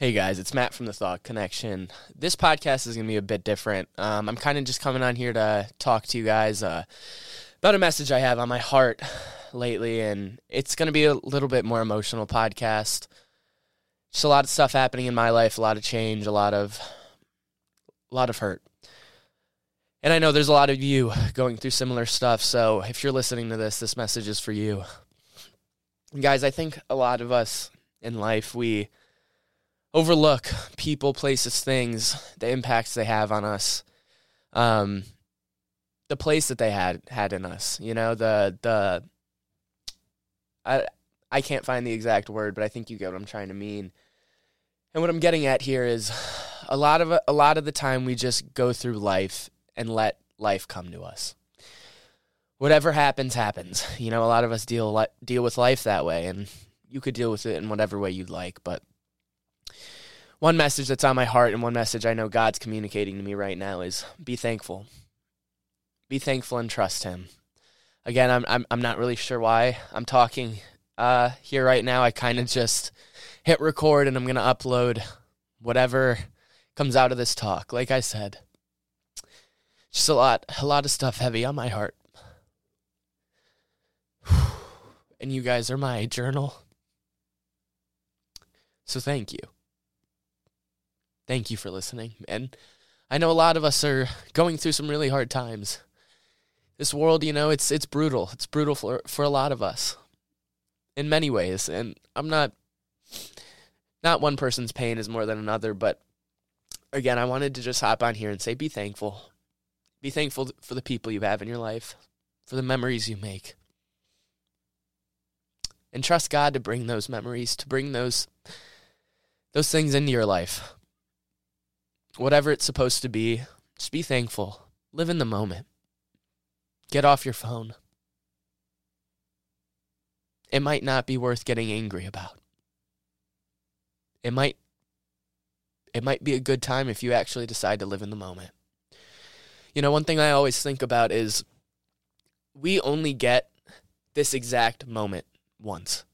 Hey guys, it's Matt from the Thought Connection. This podcast is going to be a bit different. Um, I'm kind of just coming on here to talk to you guys uh, about a message I have on my heart lately, and it's going to be a little bit more emotional podcast. Just a lot of stuff happening in my life, a lot of change, a lot of, a lot of hurt. And I know there's a lot of you going through similar stuff. So if you're listening to this, this message is for you. guys, I think a lot of us in life, we overlook people, places, things, the impacts they have on us, um, the place that they had had in us. You know, the the I I can't find the exact word, but I think you get what I'm trying to mean. And what I'm getting at here is a lot of a lot of the time we just go through life and let life come to us. Whatever happens, happens. You know, a lot of us deal deal with life that way, and you could deal with it in whatever way you'd like. But one message that's on my heart, and one message I know God's communicating to me right now is: be thankful. Be thankful and trust Him. Again, I'm I'm I'm not really sure why I'm talking uh, here right now. I kind of just hit record, and I'm gonna upload whatever comes out of this talk. Like I said just a lot, a lot of stuff heavy on my heart. And you guys are my journal. So thank you. Thank you for listening. And I know a lot of us are going through some really hard times. This world, you know, it's it's brutal. It's brutal for for a lot of us. In many ways. And I'm not not one person's pain is more than another, but again, I wanted to just hop on here and say be thankful. Be thankful for the people you have in your life, for the memories you make. And trust God to bring those memories, to bring those those things into your life. Whatever it's supposed to be, just be thankful. Live in the moment. Get off your phone. It might not be worth getting angry about. It might it might be a good time if you actually decide to live in the moment. You know, one thing I always think about is we only get this exact moment once.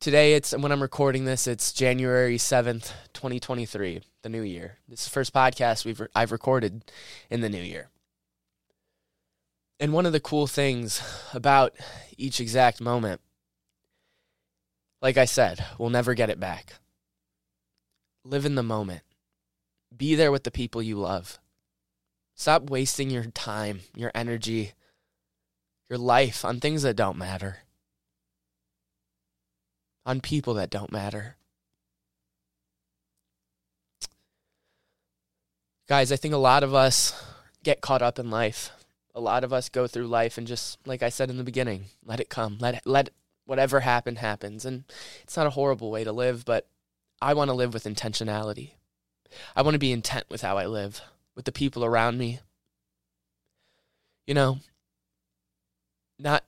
Today, it's when I'm recording this, it's January 7th, 2023, the new year. This is the first podcast we've re- I've recorded in the new year. And one of the cool things about each exact moment, like I said, we'll never get it back. Live in the moment. Be there with the people you love. Stop wasting your time, your energy, your life on things that don't matter, on people that don't matter. Guys, I think a lot of us get caught up in life. A lot of us go through life and just, like I said in the beginning, let it come. Let it, let whatever happen happens. And it's not a horrible way to live, but I want to live with intentionality. I want to be intent with how I live with the people around me. You know, not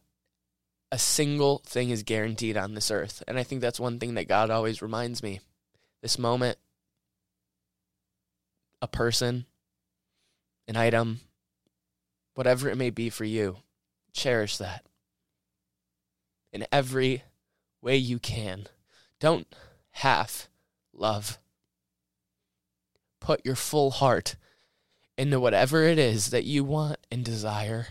a single thing is guaranteed on this earth. And I think that's one thing that God always reminds me. This moment, a person, an item, whatever it may be for you, cherish that in every way you can. Don't half love. Put your full heart into whatever it is that you want and desire.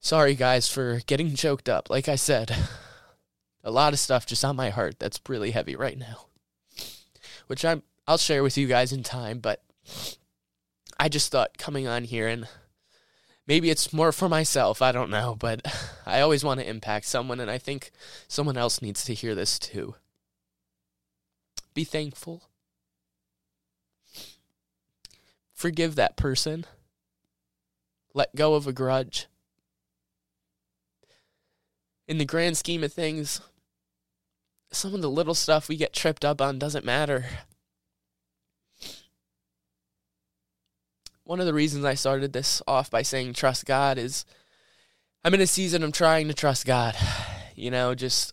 Sorry, guys, for getting choked up. Like I said, a lot of stuff just on my heart that's really heavy right now, which I'm I'll share with you guys in time. But I just thought coming on here and maybe it's more for myself. I don't know, but I always want to impact someone, and I think someone else needs to hear this too. Be thankful Forgive that person. Let go of a grudge. In the grand scheme of things, some of the little stuff we get tripped up on doesn't matter. One of the reasons I started this off by saying trust God is I'm in a season of trying to trust God. You know, just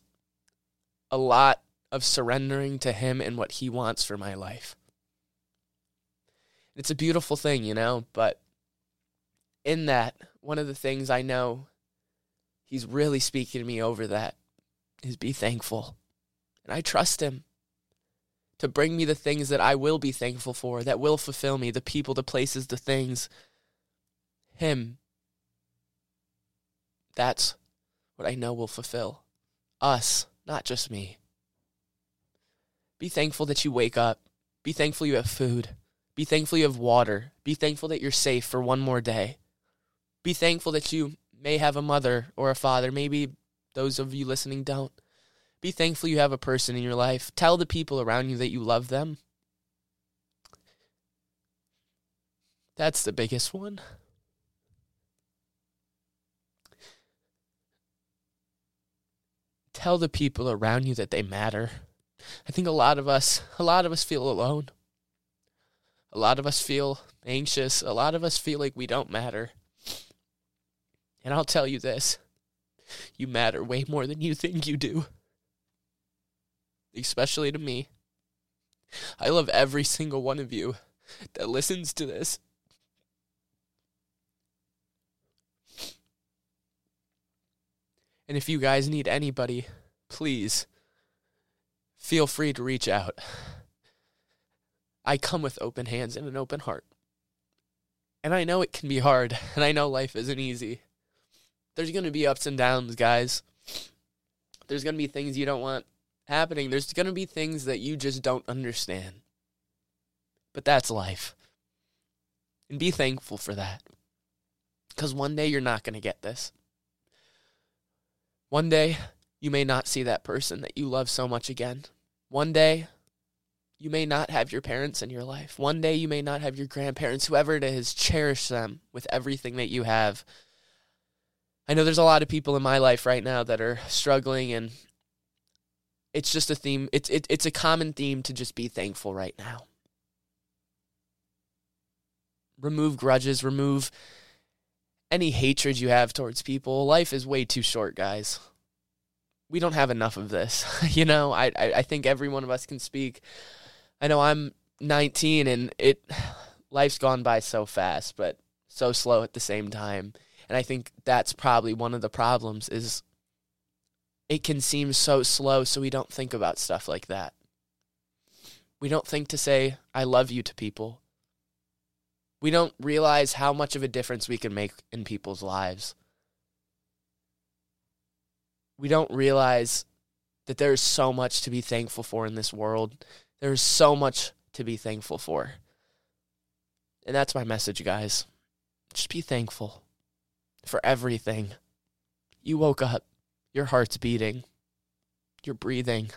a lot of surrendering to Him and what He wants for my life. It's a beautiful thing, you know, but in that, one of the things I know he's really speaking to me over that is be thankful. And I trust Him to bring me the things that I will be thankful for, that will fulfill me, the people, the places, the things. Him. That's what I know will fulfill us, not just me. Be thankful that you wake up. Be thankful you have food. Be thankful you have water. Be thankful that you're safe for one more day. Be thankful that you may have a mother or a father. Maybe those of you listening don't. Be thankful you have a person in your life. Tell the people around you that you love them. That's the biggest one. Tell the people around you that they matter. I think a lot of us, a lot of us feel alone. A lot of us feel anxious. A lot of us feel like we don't matter. And I'll tell you this you matter way more than you think you do. Especially to me. I love every single one of you that listens to this. And if you guys need anybody, please feel free to reach out. I come with open hands and an open heart. And I know it can be hard, and I know life isn't easy. There's going to be ups and downs, guys. There's going to be things you don't want happening. There's going to be things that you just don't understand. But that's life. And be thankful for that. Because one day you're not going to get this. One day you may not see that person that you love so much again. One day you may not have your parents in your life. One day you may not have your grandparents, whoever it is, cherish them with everything that you have. I know there's a lot of people in my life right now that are struggling and it's just a theme it's it, it's a common theme to just be thankful right now. Remove grudges, remove any hatred you have towards people. Life is way too short, guys. We don't have enough of this. you know, I, I I think every one of us can speak. I know I'm 19 and it life's gone by so fast, but so slow at the same time. And I think that's probably one of the problems is it can seem so slow so we don't think about stuff like that. We don't think to say I love you to people. We don't realize how much of a difference we can make in people's lives. We don't realize that there's so much to be thankful for in this world. There's so much to be thankful for. And that's my message, guys. Just be thankful for everything. You woke up, your heart's beating, you're breathing.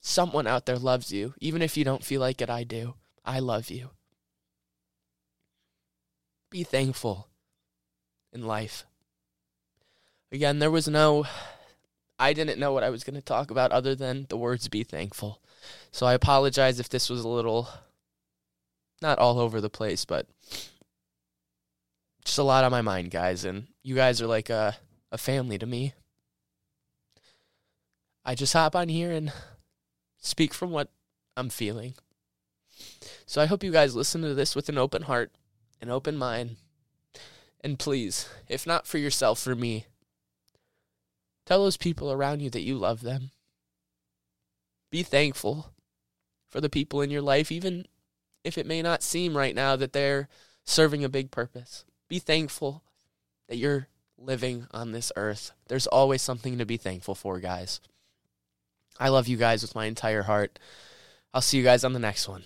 Someone out there loves you, even if you don't feel like it, I do. I love you. Be thankful in life. Again, there was no, I didn't know what I was going to talk about other than the words be thankful. So I apologize if this was a little, not all over the place, but just a lot on my mind, guys. And you guys are like a, a family to me. I just hop on here and speak from what I'm feeling. So I hope you guys listen to this with an open heart, an open mind. And please, if not for yourself, for me, tell those people around you that you love them. Be thankful for the people in your life, even if it may not seem right now that they're serving a big purpose. Be thankful that you're living on this earth. There's always something to be thankful for, guys. I love you guys with my entire heart. I'll see you guys on the next one.